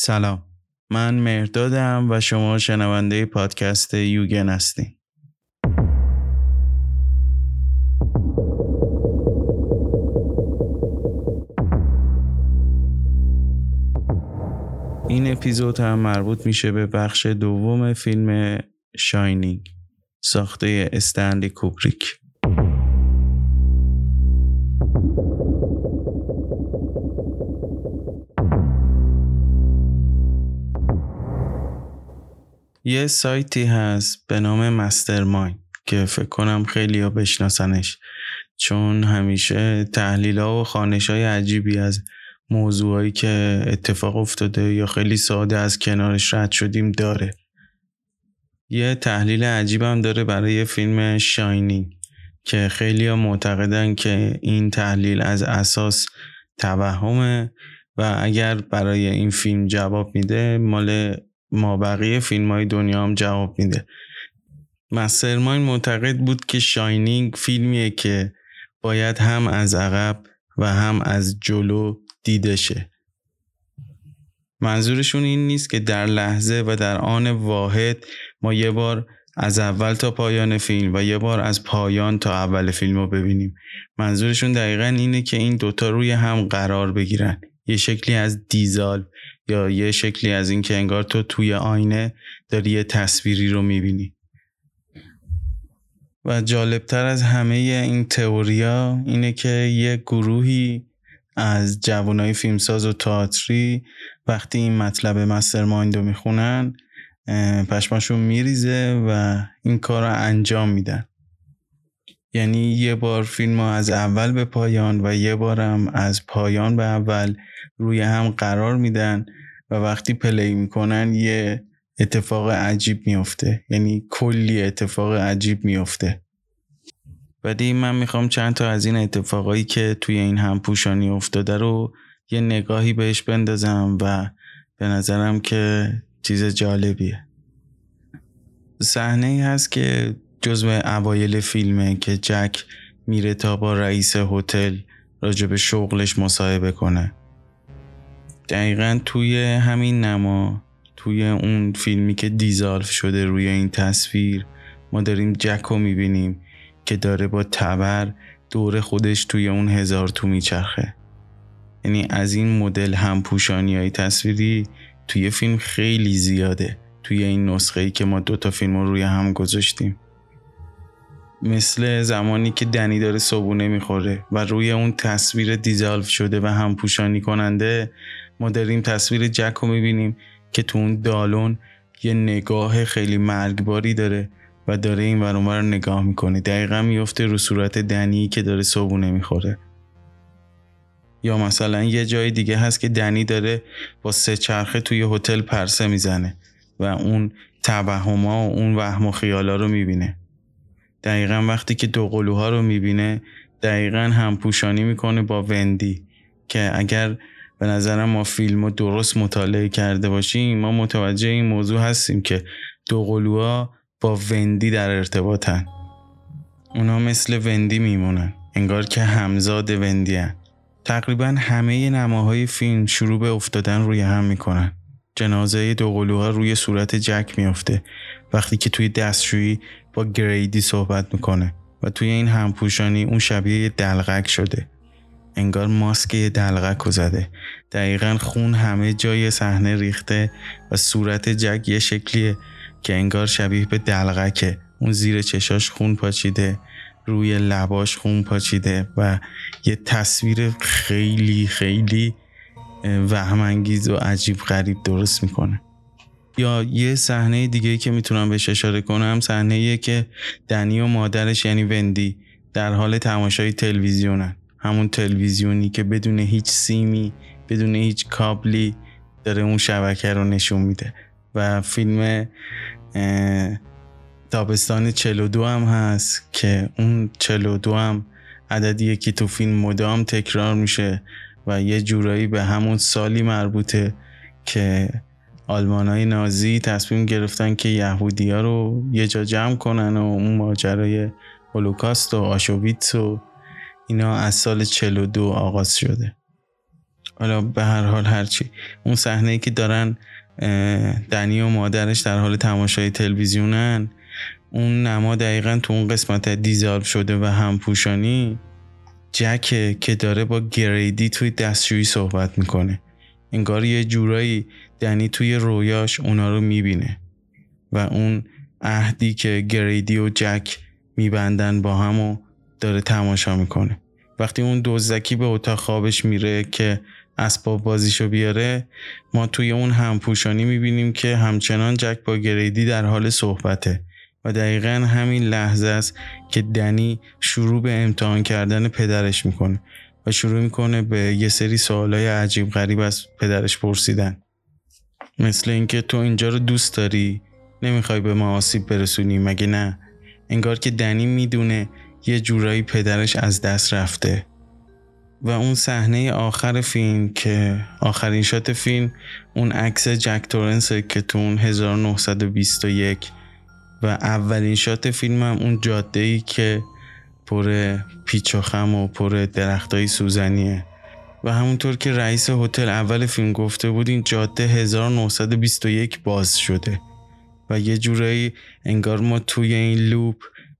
سلام. من مهردادم و شما شنونده پادکست یوگن هستین. این اپیزود هم مربوط میشه به بخش دوم فیلم شاینینگ ساخته استنلی کوبریک. یه سایتی هست به نام مسترماین که فکر کنم خیلی ها بشناسنش. چون همیشه تحلیل ها و خانش های عجیبی از موضوعایی که اتفاق افتاده یا خیلی ساده از کنارش رد شدیم داره. یه تحلیل عجیب هم داره برای فیلم شاینینگ که خیلی ها معتقدن که این تحلیل از اساس توهمه و اگر برای این فیلم جواب میده مال ما بقیه فیلم های دنیا هم جواب میده. مسترماین معتقد بود که شاینینگ فیلمیه که باید هم از عقب و هم از جلو دیده شه. منظورشون این نیست که در لحظه و در آن واحد ما یه بار از اول تا پایان فیلم و یه بار از پایان تا اول فیلم رو ببینیم. منظورشون دقیقا اینه که این دوتا روی هم قرار بگیرن. یه شکلی از دیزال یا یه شکلی از این که انگار تو توی آینه داری یه تصویری رو می‌بینی. و جالبتر از همه این تئوریا اینه که یه گروهی از جوانای فیلمساز و تئاتری وقتی این مطلب مستر رو می‌خونن پشماشون میریزه و این کار رو انجام میدن. یعنی یه بار فیلم از اول به پایان و یه بارم از پایان به اول روی هم قرار میدن و وقتی پلی می‌کنن یه اتفاق عجیب میفته. یعنی کلی اتفاق عجیب میفته. ولی من می‌خوام چند تا از این اتفاقایی که توی این همپوشانی افتاده رو یه نگاهی بهش بندازم و به نظرم که چیز جالبیه. صحنه ای هست که جزو اوایل فیلمه که جک میره تا با رئیس هتل راجع به شغلش مصاحبه کنه. دقیقا توی همین نما توی اون فیلمی که دیزالف شده روی این تصویر ما داریم جک رو می‌بینیم که داره با تبر دور خودش توی اون هزار تو میچرخه. یعنی از این مدل همپوشانی های تصویری توی فیلم خیلی زیاده. توی این نسخه ای که ما دوتا فیلم رو روی هم گذاشتیم. مثل زمانی که دنی داره صبونه می‌خوره و روی اون تصویر دیزالف شده و همپوشانی کننده ما داریم تصویر جک رو می‌بینیم که تو اون دالون یه نگاه خیلی مرگباری داره و داره این ورانور رو نگاه می‌کنه. دقیقا میفته رو صورت دنی که داره صبونه می‌خوره. یا مثلا یه جای دیگه هست که دنی داره با سه چرخه توی هتل پرسه می‌زنه و اون توهما و اون وهم و خیالا رو می‌بینه. دقیقا وقتی که دو قلوها رو می‌بینه دقیقا هم پوشانی می‌کنه با وندی که اگر به نظرم ما فیلم رو درست مطالعه کرده باشیم ما متوجه این موضوع هستیم که دو قلوها با وندی در ارتباطن. اونا مثل وندی میمونن انگار که همزاد وندی هن. تقریبا همه نماهای فیلم شروع به افتادن روی هم می‌کنن. جنازه دوقلوها روی صورت جک میافته. وقتی که توی دستشویی گریدی صحبت می‌کنه و توی این همپوشانی اون شبیه دلغک شده. انگار ماسک دلغک رو زده. دقیقا خون همه جای صحنه ریخته و صورت جک یه شکلیه که انگار شبیه به دلغکه. اون زیر چشاش خون پاچیده روی لباش خون پاچیده و یه تصویر خیلی خیلی وهمانگیز و عجیب غریب درست می‌کنه. یا یه صحنه دیگه که می‌تونم بهش اشاره کنم صحنه که دنی و مادرش یعنی وندی در حال تماشای تلویزیونن. همون تلویزیونی که بدون هیچ سیمی بدون هیچ کابلی داره اون شبکه رو نشون میده. و فیلم تابستان 42 هم هست که اون 42 هم عددیه که تو فیلم مدام تکرار میشه و یه جورایی به همون سالی مربوطه که آلمان های نازی تصمیم گرفتن که یهودی ها رو یه جا جمع کنن و اون ماجرای هولوکاست و آشویتس و اینا از سال 42 آغاز شده. حالا به هر حال هرچی اون صحنه که دارن دنی و مادرش در حال تماشای تلویزیونن. اون نما دقیقا تو اون قسمت دیزالف شده و همپوشانی جکه که داره با گریدی توی دستشویی صحبت می‌کنه. انگار یه جورایی دنی توی رویاش اونا رو می‌بینه و اون عهدی که گریدی و جک میبندن با هم و داره تماشا می‌کنه. وقتی اون دزدکی به اتاق خوابش میره که اسباب بازیشو بیاره ما توی اون همپوشانی می‌بینیم که همچنان جک با گریدی در حال صحبته و دقیقا همین لحظه است که دنی شروع به امتحان کردن پدرش می‌کنه و شروع می‌کنه به یه سری سوالای عجیب غریب از پدرش پرسیدن. مثل اینکه تو اینجا رو دوست داری نمی‌خوای به ما آسیب برسونی مگه نه؟ انگار که دنی می‌دونه یه جورایی پدرش از دست رفته. و اون صحنه آخر فیلم که آخرین شات فیلم اون عکس جک تورنس که تو اون 1921 و اولین شات فیلم هم اون جاده ای که پر پیچ و خم و پر درختای سوزنیه. و همونطور که رئیس هتل اول فیلم گفته بود این جاده 1921 باز شده و یه جورایی انگار ما توی این لوپ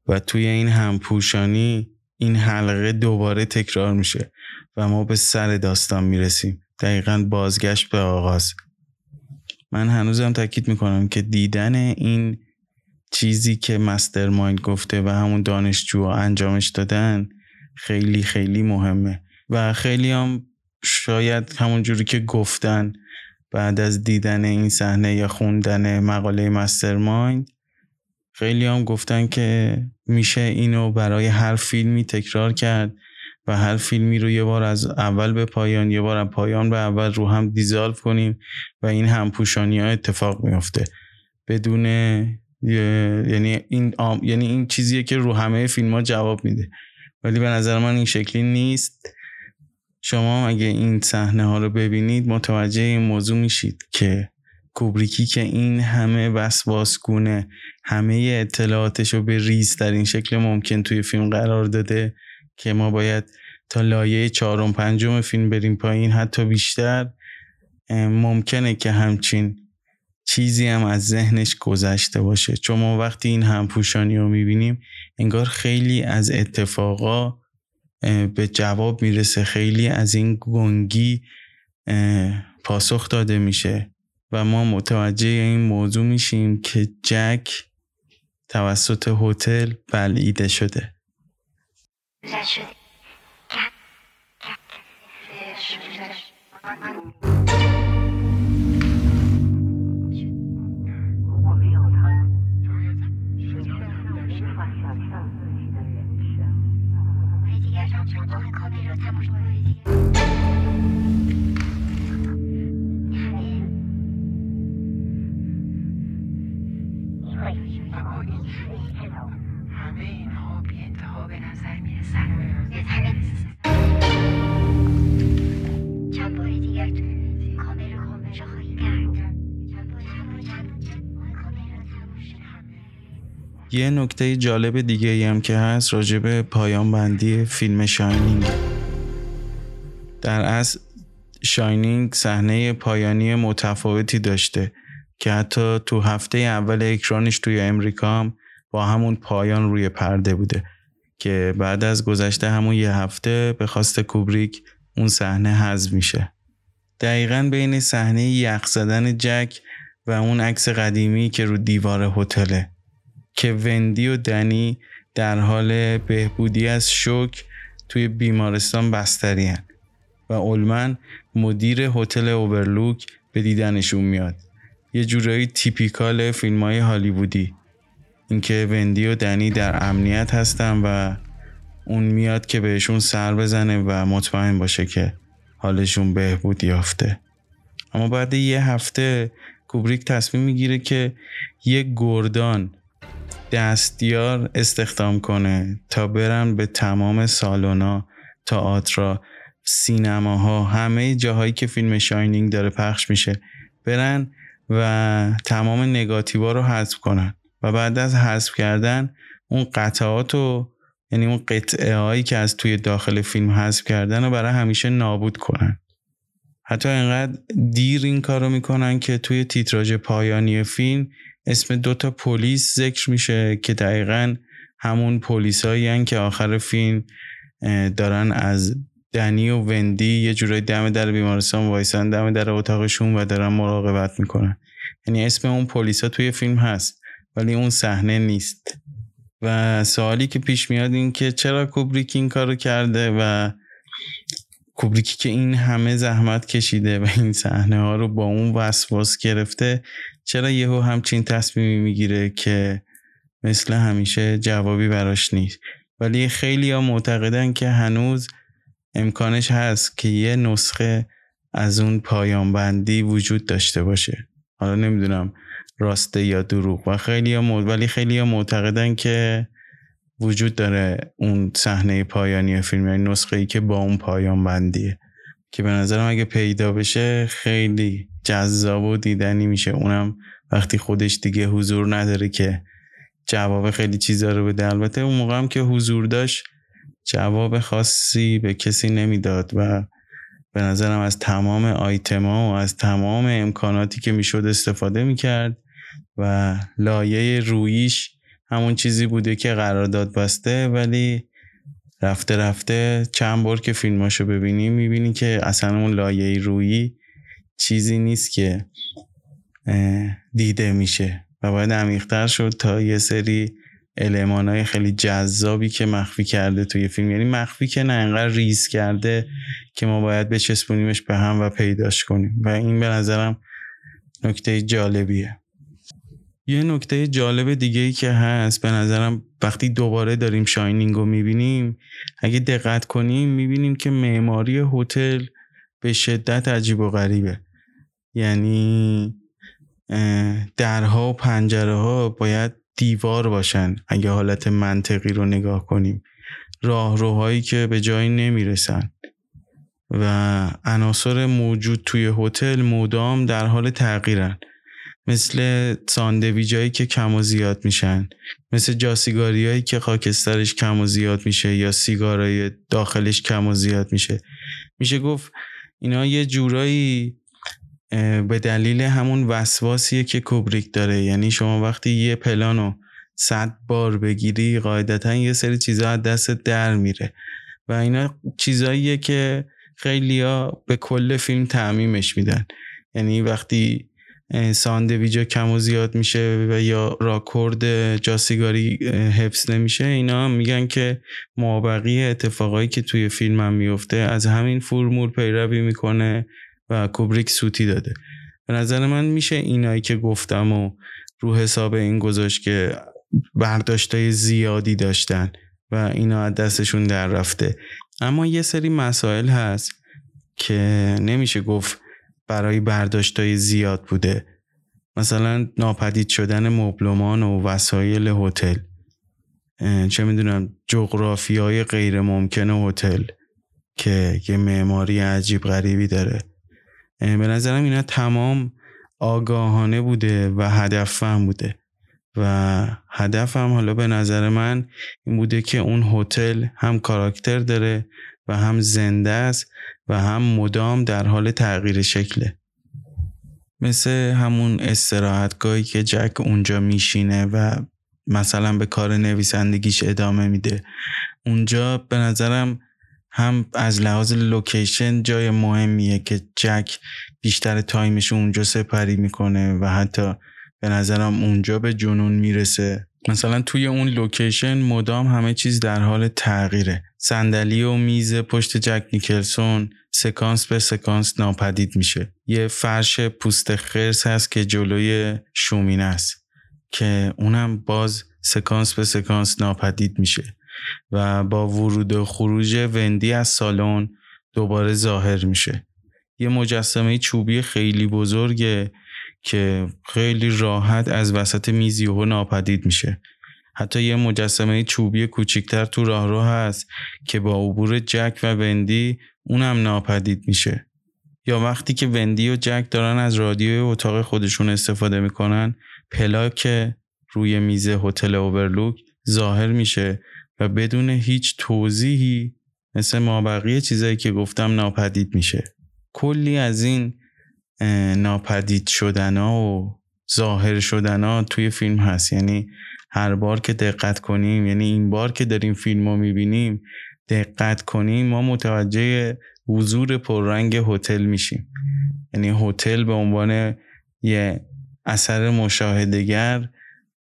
و توی این همپوشانی این حلقه دوباره تکرار میشه و ما به سر داستان می‌رسیم. دقیقا بازگشت به آغاز. من هنوزم تاکید می‌کنم که دیدن این چیزی که مستر مایند گفته و همون دانشجو انجامش دادن خیلی خیلی مهمه و خیلی هم شاید همون جوری که گفتن بعد از دیدن این صحنه یا خوندن مقاله مستر مایند خیلی هم گفتن که میشه اینو برای هر فیلمی تکرار کرد و هر فیلمی رو یه بار از اول به پایان یه بار از پایان به اول رو هم دیزالف کنیم و این همپوشانی ها اتفاق میفته بدون یعنی این یعنی این چیزیه که رو همه فیلم ها جواب میده. ولی به نظر من این شکلی نیست. شما اگه این صحنه ها رو ببینید متوجه این موضوع میشید که کوبریکی که این همه وسواسگونه همه اطلاعاتش رو به ریز در این شکل ممکن توی فیلم قرار داده که ما باید تا لایه چهارم پنجم فیلم بریم پایین حتی بیشتر ممکنه که همچین چیزی هم از ذهنش گذشته باشه. چون ما وقتی این همپوشانی رو می‌بینیم انگار خیلی از اتفاقا به جواب می‌رسه. خیلی از این گنگی پاسخ داده میشه و ما متوجه این موضوع میشیم که جک توسط هتل بلعیده شده. یه نکته جالب دیگه ای هم که هست راجب پایان بندی فیلم شاینینگ. در از شاینینگ صحنه پایانی متفاوتی داشته که حتی تو هفته اول اکرانش توی امریکا هم با همون پایان روی پرده بوده که بعد از گذشته همون یه هفته به خواست کوبریک اون صحنه حذف میشه. دقیقا بین صحنه یخ زدن جک و اون عکس قدیمی که رو دیوار هتله. که وندی و دنی در حال بهبودی از شوک توی بیمارستان بستری و اولمن مدیر هتل اوورلوک به دیدنشون میاد. یه جورایی تیپیکال فیلم های هالیوودی. اینکه وندی و دنی در امنیت هستن و اون میاد که بهشون سر بزنه و مطمئن باشه که حالشون بهبود یافته. اما بعد یه هفته کوبریک تصمیم می‌گیره که یه گردان دستیار استخدام کنه تا برن به تمام سالونا تئاترا سینماها همه جاهایی که فیلم شاینینگ داره پخش میشه برن و تمام نگاتیوا رو حذف کنن. و بعد از حذف کردن اون قطعات و یعنی اون قطعه هایی که از توی داخل فیلم حذف کردن رو برای همیشه نابود کنن. حتی انقدر دیر این کارو می‌کنن که توی تیتراژ پایانی فیلم اسم دوتا پلیس ذکر میشه که دقیقا همون پلیسایی که آخر فیلم دارن از دنی و وندی یه جورایی دم در بیمارستان وایسن دم در اتاقشون و دارن مراقبت می‌کنن. یعنی اسم اون پلیسا توی فیلم هست ولی اون صحنه نیست. و سوالی که پیش میاد این که چرا کوبریک این کارو کرده و کوبریکی که این همه زحمت کشیده و این صحنه ها رو با اون وسواس گرفته چرا یهو همچین تصمیمی می‌گیره که مثل همیشه جوابی براش نیست؟ ولی خیلی ها معتقدن که هنوز امکانش هست که یه نسخه از اون پایان بندی وجود داشته باشه. حالا نمی‌دونم راسته یا دروغ. و خیلی ها ولی خیلی ها معتقدن که وجود داره اون صحنه پایانی فیلم یعنی نسخه ای که با اون پایان بندیه که به نظرم اگه پیدا بشه خیلی جذاب و دیدنی میشه. اونم وقتی خودش دیگه حضور نداره که جواب خیلی چیزا رو بده. البته اون موقع هم که حضور داشت جواب خاصی به کسی نمی‌داد و به نظرم از تمام آیتما و از تمام امکاناتی که می‌شد استفاده می‌کرد و لایه رویش همون چیزی بوده که قرارداد بسته ولی رفته رفته چند بار که فیلماشو ببینی می‌بینی که اصلا اون لایه رویی چیزی نیست که دیده میشه و باید عمیقتر شد تا یه سری علمان های خیلی جذابی که مخفی کرده توی فیلم. یعنی مخفی که نه انقدر ریز کرده که ما باید بچسبونیمش به هم و پیداش کنیم. و این به نظرم نکته جالبیه. یه نکته جالب دیگه ای که هست به نظرم وقتی دوباره داریم شاینینگ رو می‌بینیم اگه دقت کنیم می‌بینیم که معماری هتل به شدت عجیب و غریبه. یعنی درها و پنجره ها باید دیوار باشن اگه حالت منطقی رو نگاه کنیم. راهروهایی که به جایی نمی‌رسن. و عناصر موجود توی هتل مدام در حال تغییرن. مثل ساندویجایی که کم و زیاد میشن مثل جاسیگاریایی که خاکسترش کم و زیاد میشه یا سیگارای داخلش کم و زیاد میشه. میشه گفت اینا یه جورایی به دلیل همون وسواسیه که کوبریک داره. یعنی شما وقتی یه پلانو صد بار بگیری قاعدتا یه سری چیزها از دست در میره. و اینا چیزاییه که خیلیا به کل فیلم تعمیمش میدن. یعنی وقتی ساندویجا کم و زیاد میشه و یا راکورد جاسیگاری حفظ نمیشه اینا میگن که مابقی اتفاقایی که توی فیلم هم میفته از همین فرمول پیروی می‌کنه و کوبریک سوتی داده. به نظر من میشه اینایی که گفتم و رو حساب این گذاشت که برداشتای زیادی داشتن و اینا از دستشون در رفته. اما یه سری مسائل هست که نمیشه گفت برای برداشتای زیاد بوده. مثلا ناپدید شدن مبلمان و وسایل هتل. چه می‌دونم جغرافی های غیر ممکن هتل که یه معماری عجیب غریبی داره. به نظرم اینا تمام آگاهانه بوده و هدفم بوده. و هدفم حالا به نظر من این بوده که اون هتل هم کاراکتر داره و هم زنده است و هم مدام در حال تغییر شکله. مثل همون استراحتگاهی که جک اونجا میشینه و مثلا به کار نویسندگیش ادامه میده. اونجا به نظرم هم از لحاظ لوکیشن جای مهمیه که جک بیشتر تایمش اونجا سپری می‌کنه و حتی به نظرم اونجا به جنون می‌رسه. مثلا توی اون لوکیشن مدام همه چیز در حال تغییره. صندلی و میز پشت جک نیکلسون سکانس به سکانس ناپدید میشه. یه فرش پوست خرس هست که جلوی شومین است که اونم باز سکانس به سکانس ناپدید میشه و با ورود و خروج وندی از سالن دوباره ظاهر میشه. یه مجسمه چوبی خیلی بزرگه که خیلی راحت از وسط میزیوهو ناپدید میشه. حتی یه مجسمه چوبی کوچیکتر تو راهرو هست که با عبور جک و وندی اونم ناپدید میشه. یا وقتی که وندی و جک دارن از رادیوی اتاق خودشون استفاده می‌کنن پلاک روی میز هتل اوورلوک ظاهر میشه و بدون هیچ توضیحی مثل ما بقیه چیزایی که گفتم ناپدید میشه. کلی از این ناپدید شدن ها و ظاهر شدن ها توی فیلم هست. یعنی هر بار که دقت کنیم یعنی این بار که داریم فیلم رو می‌بینیم دقت کنیم ما متوجه حضور پررنگ هتل میشیم. یعنی هتل به عنوان یه اثر مشاهدگر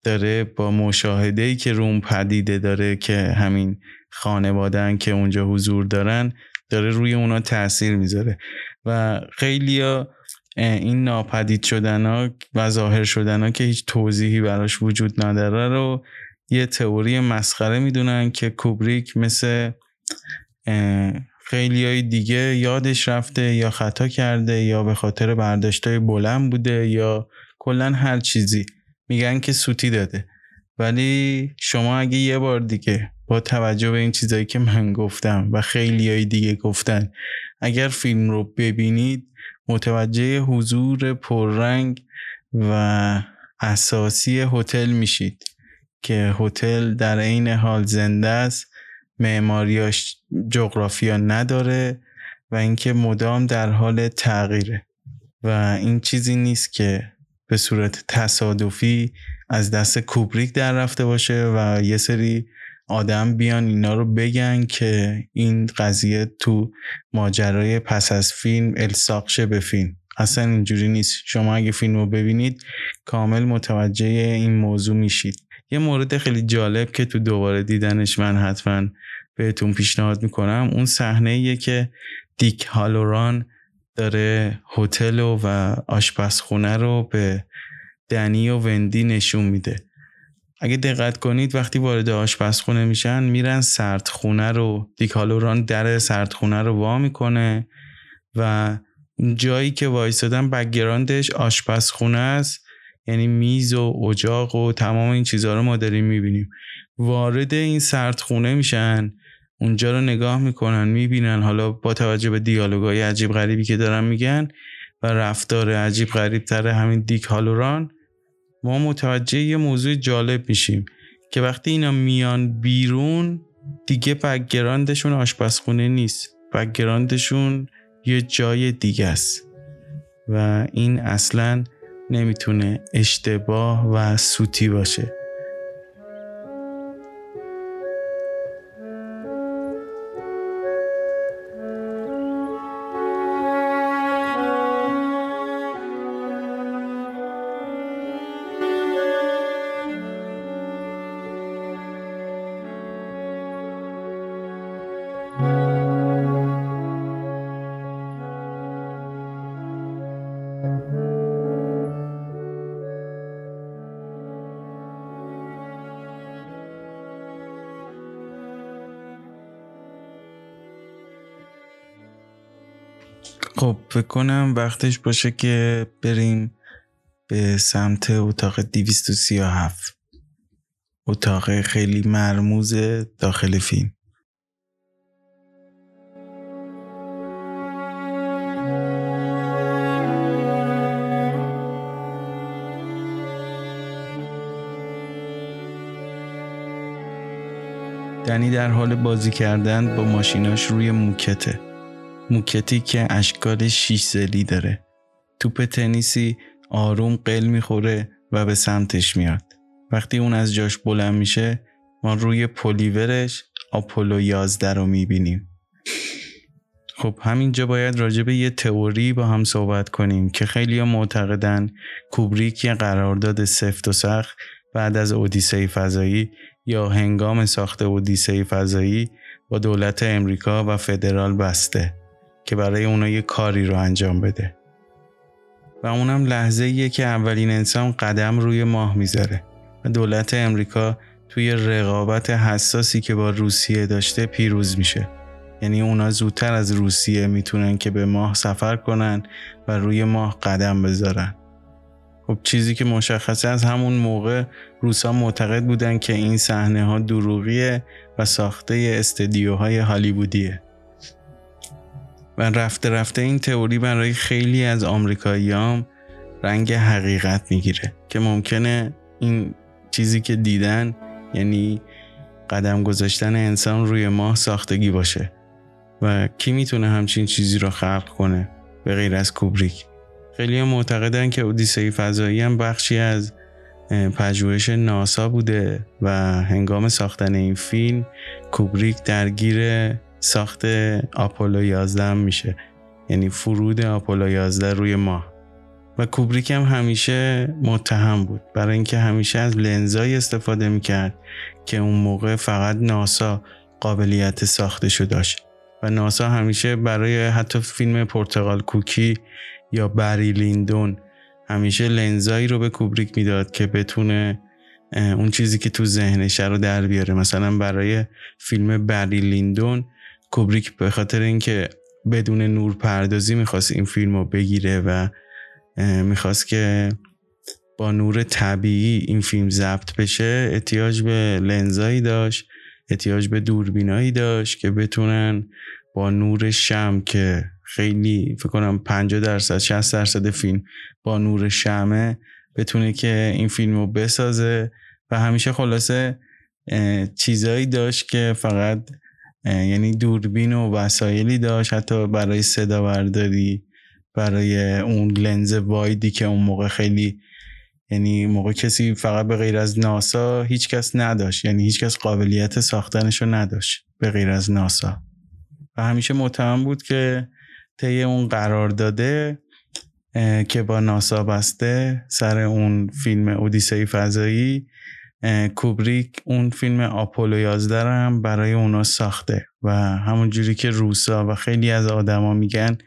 داره با مشاهده ای که روم پدیده داره که همین خانوادن که اونجا حضور دارن داره روی اونا تاثیر می‌ذاره. و خیلی این ناپدید شدن ها و ظاهر شدن ها که هیچ توضیحی براش وجود نداره رو یه تئوری مسخره می‌دونن که کوبریک مثل خیلی های دیگه یادش رفته یا خطا کرده یا به خاطر برداشتای بلند بوده یا کلا هر چیزی. میگن که سوتی داده. ولی شما اگه یه بار دیگه با توجه به این چیزایی که من گفتم و خیلی های دیگه گفتن اگر فیلم رو ببینید متوجه حضور پررنگ و اساسی هتل میشید که هتل در عین حال زنده است معماریاش جغرافیا نداره و اینکه مدام در حال تغییره. و این چیزی نیست که به صورت تصادفی از دست کوبریک در رفته باشه و یه سری آدم بیان اینا رو بگن که این قضیه تو ماجرای پس از فیلم الساق شه به فیلم. اصلا اینجوری نیست. شما اگه فیلم رو ببینید کامل متوجه این موضوع میشید. یه مورد خیلی جالب که تو دوباره دیدنش من حتما بهتون پیشنهاد می‌کنم اون صحنه که دیک هالوران داره هتل و آشپزخونه رو به دنی و وندی نشون میده. اگه دقت کنید وقتی وارد آشپزخونه میشن میرن سردخونه رو دیکالوران در سردخونه رو وا می‌کنه و جایی که وایستادن بگراندش آشپزخونه است. یعنی میز و اجاق و تمام این چیزها رو ما داریم می‌بینیم. وارد این سردخونه میشن اونجا رو نگاه می‌کنن می‌بینن. حالا با توجه به دیالوگای عجیب غریبی که دارن میگن و رفتار عجیب غریب تر همین دیک هالوران ما متوجه یه موضوع جالب میشیم که وقتی اینا میان بیرون دیگه بگراندشون آشپزخونه نیست. بگراندشون یه جای دیگه است. و این اصلا نمی‌تونه اشتباه و سوتی باشه. خب فکر وقتش باشه که بریم به سمت اتاق 237 اتاق خیلی مرموز داخل فیلم. دنی در حال بازی کردن با ماشیناش روی موکته. موکتی که اشکال شیش زلی داره. توپ تنیسی آروم قل می‌خوره و به سمتش میاد. وقتی اون از جاش بلند میشه ما روی پلیورش آپولو 11 رو می‌بینیم. خب همینجا باید راجع به یه تئوری با هم صحبت کنیم که خیلی معتقدن کوبریک یه قرارداد سفت و سخت بعد از اودیسه فضایی یا هنگام ساخت اودیسه فضایی با دولت امریکا و فدرال بسته. که برای اونا یه کاری رو انجام بده. و اونم لحظه که اولین انسان قدم روی ماه می‌ذاره. و دولت امریکا توی رقابت حساسی که با روسیه داشته پیروز میشه. یعنی اونا زودتر از روسیه می‌تونن که به ماه سفر کنن و روی ماه قدم بذارن. خب چیزی که مشخصه از همون موقع روسا معتقد بودن که این صحنه ها دروغیه و ساخته استدیوهای هالیوودیه. و رفته رفته این تئوری برای خیلی از آمریکاییام رنگ حقیقت می‌گیره که ممکنه این چیزی که دیدن یعنی قدم گذاشتن انسان روی ماه ساختگی باشه و کی می‌تونه همچین چیزی رو خلق کنه به غیر از کوبریک؟ خیلی معتقدن که اودیسه فضایی هم بخشی از پژوهش ناسا بوده و هنگام ساختن این فیلم کوبریک درگیر ساخت آپولو 11 میشه. یعنی فرود آپولو 11 روی ماه. و کوبریک هم همیشه متهم بود. برای اینکه همیشه از لنزایی استفاده می‌کرد که اون موقع فقط ناسا قابلیت ساختشو داشت. و ناسا همیشه برای حتی فیلم پرتغال کوکی یا بری لیندون همیشه لنزایی رو به کوبریک می‌داد که بتونه اون چیزی که تو ذهنش رو در بیاره. مثلا برای فیلم بری لیندون کوبریک به خاطر اینکه بدون نور پردازی می‌خواست این فیلم رو بگیره و می‌خواست که با نور طبیعی این فیلم ضبط بشه احتیاج به لنزایی داشت احتیاج به دوربینایی داشت که بتونن با نور شم که خیلی فکر کنم 50 درصد 60 درصد فیلم با نور شمه بتونه که این فیلم رو بسازه و همیشه خلاصه چیزایی داشت که فقط یعنی دوربین و وسایلی داشت حتی برای صدا برداری برای اون لنز وایدی که اون موقع خیلی یعنی موقع کسی فقط به غیر از ناسا هیچ کس نداشت. یعنی هیچ کس قابلیت ساختنش رو نداشت به غیر از ناسا. و همیشه متهم بود که طی اون قرار داده که با ناسا بسته سر اون فیلم اودیسه فضایی کوبریک اون فیلم آپولو 11 هم برای اونا ساخته و همون جوری که روسا و خیلی از آدما میگن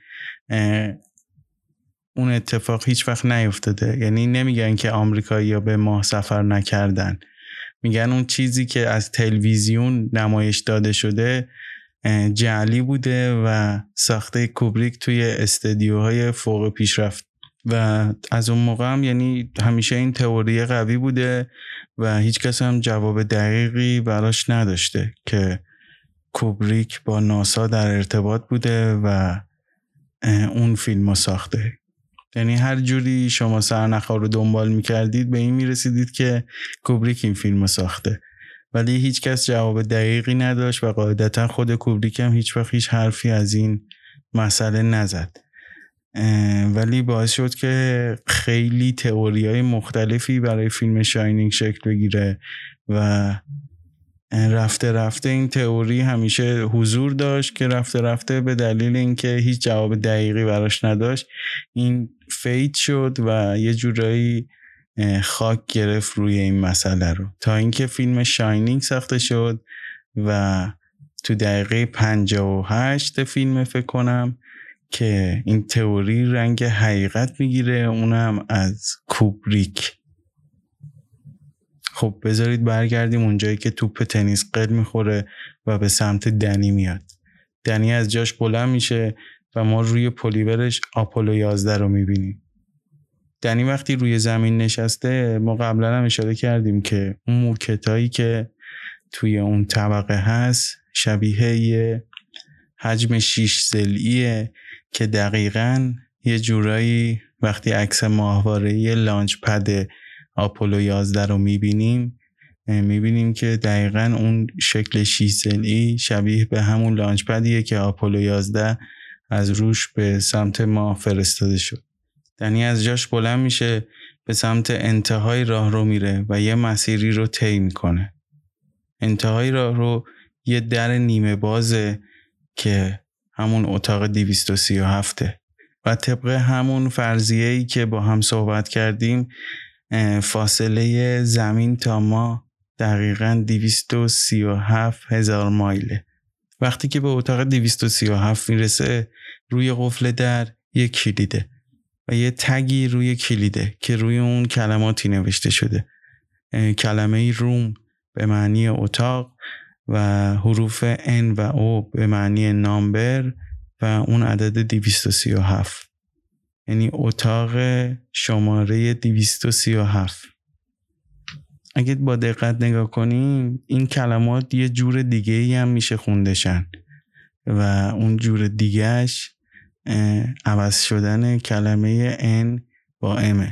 اون اتفاق هیچ وقت نیفتاده. یعنی نمیگن که آمریکایی به ماه سفر نکردن. میگن اون چیزی که از تلویزیون نمایش داده شده جعلی بوده و ساخته کوبریک توی استدیوهای فوق پیشرفت. و از اون موقع هم یعنی همیشه این تئوری قوی بوده. و هیچ کس هم جواب دقیقی براش نداشته که کوبریک با ناسا در ارتباط بوده و اون فیلم رو ساخته. یعنی هر جوری شما سرنخها رو دنبال می‌کردید به این می‌رسیدید که کوبریک این فیلم رو ساخته. ولی هیچ کس جواب دقیقی نداشت و قاعدتا خود کوبریک هم هیچ وقت هیچ حرفی از این مسئله نزد. ولی باعث شد که خیلی تئوری های مختلفی برای فیلم شاینینگ شکل بگیره و رفته رفته این تئوری همیشه حضور داشت که رفته رفته به دلیل اینکه هیچ جواب دقیقی براش نداشت این فیت شد و یه جورایی خاک گرفت روی این مسئله رو. تا اینکه فیلم شاینینگ ساخته شد و تو دقیقه 58 فیلم فکر کنم که این تئوری رنگ حقیقت می‌گیره اونم از کوبریک. خب بذارید برگردیم اونجایی که توپ تنیس قل می‌خوره و به سمت دنی میاد. دنی از جاش بلند میشه و ما روی پلیورش آپولو 11 رو می‌بینیم. دنی وقتی روی زمین نشسته ما قبلا هم اشاره کردیم که اون موکتایی که توی اون طبقه هست شبیه یه حجم شیش زلیه. که دقیقا یه جورایی وقتی عکس ماهواره لانچ پد آپولو 11 رو می‌بینیم می‌بینیم که دقیقا اون شکل شیسلی شبیه به همون لانچ پدیه که آپولو 11 از روش به سمت ما فرستاده شد. دنی از جاش بلند میشه به سمت انتهای راه رو میره و یه مسیری رو طی می‌کنه. انتهای راه رو یه در نیمه بازه که همون اتاق 237 و طبق همون فرضیه ای که با هم صحبت کردیم فاصله زمین تا ما دقیقا 237 هزار مایله. وقتی که به اتاق 237 می‌رسه روی قفل در یک کلیده و یه تگی روی کلیده که روی اون کلماتی نوشته شده. کلمه روم به معنی اتاق. و حروف N و O به معنی نامبر و اون عدد 237 یعنی اتاق شماره 237 اگه با دقت نگاه کنیم این کلمات یه جور دیگه ای هم میشه خوندشن و اون جور دیگهش عوض شدن کلمه N با M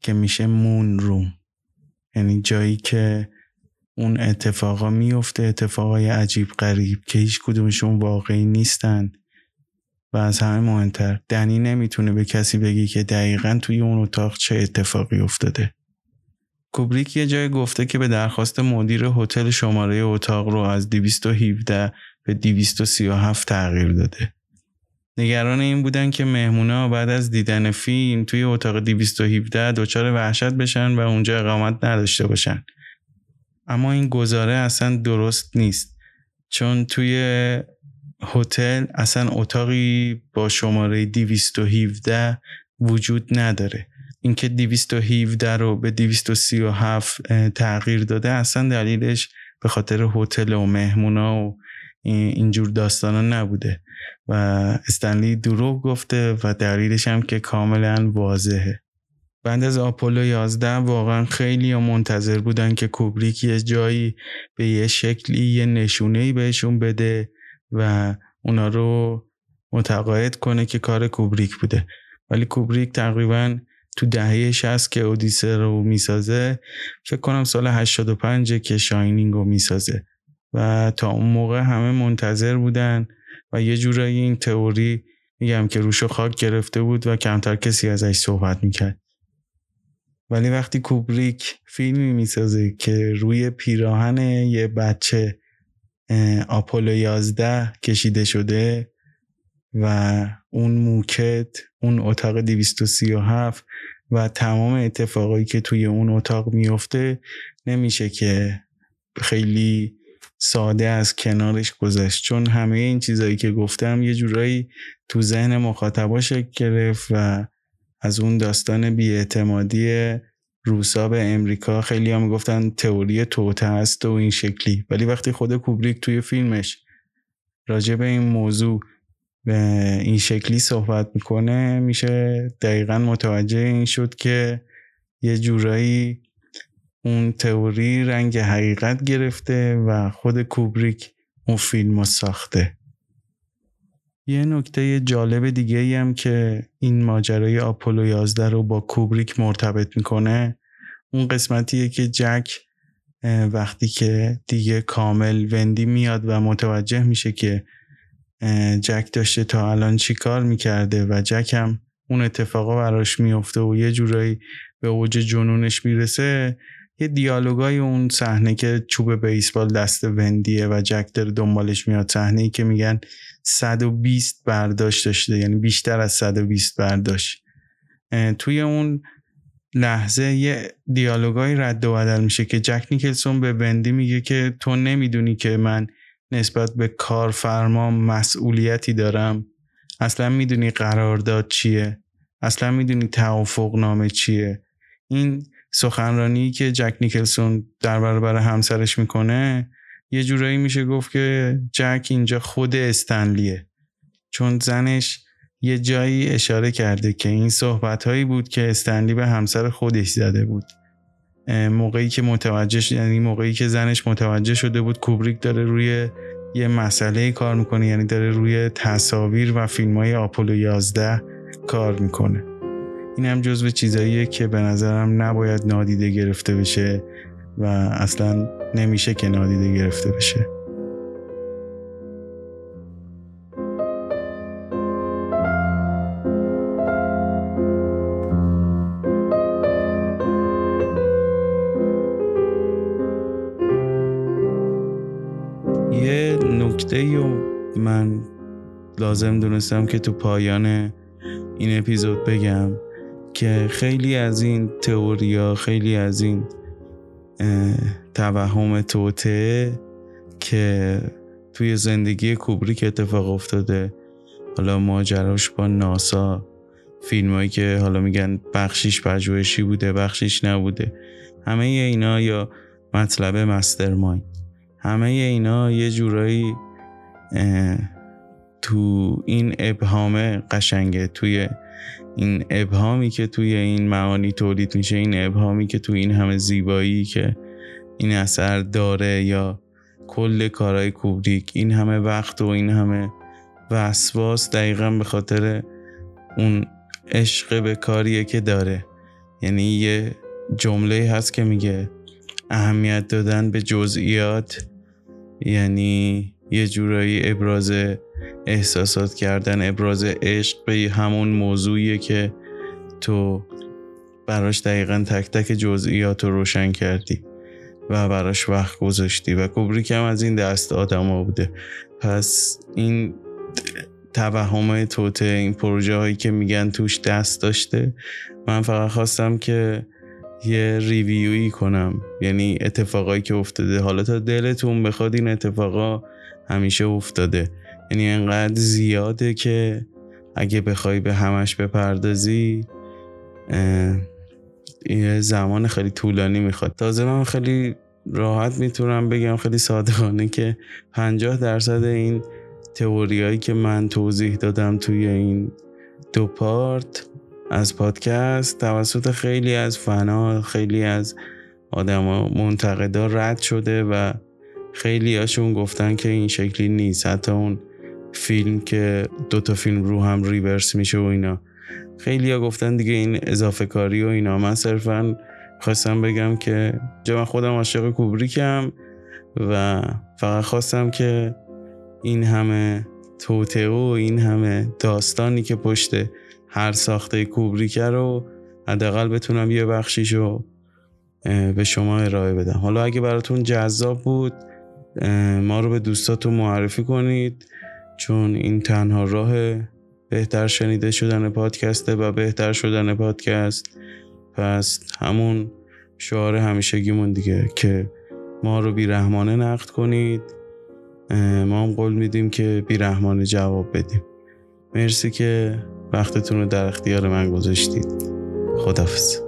که میشه مون روم یعنی جایی که اون اتفاقا میفته اتفاقای عجیب غریب که هیچ کدومشون واقعی نیستن و از همه مهمتر دنی نمی‌تونه به کسی بگی که دقیقا توی اون اتاق چه اتفاقی افتاده کوبریک یه جای گفته که به درخواست مدیر هتل شماره اتاق رو از 217 به 237 تغییر داده. نگران این بودن که مهمونا بعد از دیدن فیلم توی اتاق 217 دچار وحشت بشن و اونجا اقامت نداشته باشن. اما این گزاره اصلا درست نیست. چون توی هتل اصلا اتاقی با شماره 217 وجود نداره. اینکه 217 رو به 237 تغییر داده اصلا دلیلش به خاطر هتل و مهمونا و اینجور داستانا نبوده. و استنلی دروغ گفته و دلیلش هم که کاملا واضحه. بعد از آپولو 11 واقعا خیلی منتظر بودن که کوبریک یه جایی به یه شکلی یه نشونه بهشون بده و اونا رو متقاعد کنه که کار کوبریک بوده. ولی کوبریک تقریبا تو دهه 60 که اودیسه رو می‌سازه فکر کنم سال 85 که شاینینگ رو می‌سازه. و تا اون موقع همه منتظر بودن و یه جورایی این تئوری میگم که روشو خاک گرفته بود و کمتر کسی ازش صحبت می‌کرد. ولی وقتی کوبریک فیلمی می‌سازه که روی پیراهن یه بچه آپولو 11 کشیده شده و اون موکت اون اتاق 237 و تمام اتفاقایی که توی اون اتاق میفته نمیشه که خیلی ساده از کنارش گذشت. چون همه این چیزایی که گفتم یه جورایی تو ذهن مخاطبا شکل گرفت و از اون داستان بیاعتمادی روسا به امریکا خیلی هم می‌گفتن تئوری توته هست و این شکلی. ولی وقتی خود کوبریک توی فیلمش راجع به این موضوع به این شکلی صحبت می‌کنه میشه دقیقا متوجه این شد که یه جورایی اون تئوری رنگ حقیقت گرفته و خود کوبریک اون فیلم رو ساخته. یه نکته جالب دیگه ای هم که این ماجرای آپولو 11 رو با کوبریک مرتبط می‌کنه اون قسمتیه که جک وقتی که دیگه کامل وندی میاد و متوجه میشه که جک داشته تا الان چی کار می‌کرده و جک هم اون اتفاقا براش میفته و یه جورایی به اوج جنونش می‌رسه یه دیالوگای اون صحنه که چوب بیسبال دست وندیه و جک داره دنبالش میاد صحنه ای که میگن 120 برداشت داشته یعنی بیشتر از 120 برداشت. توی اون لحظه یه دیالوگای رد و بدل میشه که جک نیکلسون به وندی میگه که تو نمی‌دونی که من نسبت به کارفرما مسئولیتی دارم. اصلا می‌دونی قرارداد چیه؟ اصلا می‌دونی توافق نامه چیه؟ این سخنرانی که جک نیکلسون در برابر همسرش می‌کنه یه جورایی میشه گفت که جک اینجا خود استنلیه. چون زنش یه جایی اشاره کرده که این صحبت هایی بود که استنلی به همسر خودش زده بود. موقعی که متوجه یعنی موقعی که زنش متوجه شده بود کوبریک داره روی یه مسئله کار می‌کنه یعنی داره روی تصاویر و فیلم های آپولو 11 کار می‌کنه. این هم جزو چیزاییه که به نظرم نباید نادیده گرفته بشه و اصلا نمیشه که نادیده گرفته بشه. یه نکته و من لازم دونستم که تو پایان این اپیزود بگم. که خیلی از این تئوریا خیلی از این توهم توته که توی زندگی کوبریک اتفاق افتاده. حالا ماجراش با ناسا فیلمایی که حالا میگن بخشیش پژوهشی بوده بخشیش نبوده. همه اینا یا مطلب مسترماین همه اینا یه جورایی تو این ابهام قشنگه توی این ابهامی که توی این معانی تولید میشه این ابهامی که توی این همه زیبایی که این اثر داره یا کل کارهای کوبریک این همه وقت و این همه وسواس دقیقا به خاطر اون عشق به کاریه که داره. یعنی یه جمله هست که میگه اهمیت دادن به جزئیات یعنی یه جورایی ابراز احساسات کردن ابراز عشق به همون موضوعیه که تو براش دقیقا تک تک جزئیات رو روشن کردی و براش وقت گذاشتی و کوبریک هم از این دست آدم بوده. پس این توهم توته این پروژه هایی که میگن توش دست داشته من فقط خواستم که یه ریویوی کنم. یعنی اتفاقایی که افتاده. حالا تا دلتون بخواد این اتفاقا همیشه افتاده. یعنی انقدر زیاده که اگه بخوای به همش بپردازی یه زمان خیلی طولانی می‌خواد. تازه من خیلی راحت می‌تونم بگم خیلی صادقانه که 50 درصد این تئوریایی که من توضیح دادم توی این دو پارت از پادکست توسط خیلی از فنا خیلی از آدما منتقدا رد شده و خیلی هاشون گفتن که این شکلی نیست. حتی اون فیلم که دوتا فیلم رو هم ریورس میشه و اینا. خیلی ها گفتن دیگه این اضافه کاری و اینا. من صرفا خواستم بگم که جا من خودم عاشق کوبریکم و فقط خواستم که این همه توته و این همه داستانی که پشت هر ساخته کوبریکه رو حداقل بتونم یه بخشیشو به شما ارائه بدم. حالا اگه براتون جذاب بود ما رو به دوستاتون معرفی کنید. چون این تنها راه بهتر شنیده شدن پادکسته و بهتر شدن پادکست پس همون شعار همیشگیمون دیگه که ما رو بیرحمانه نقد کنید. ما هم قول میدیم که بیرحمانه جواب بدیم. مرسی که وقتتون رو در اختیار من گذاشتید. خدافز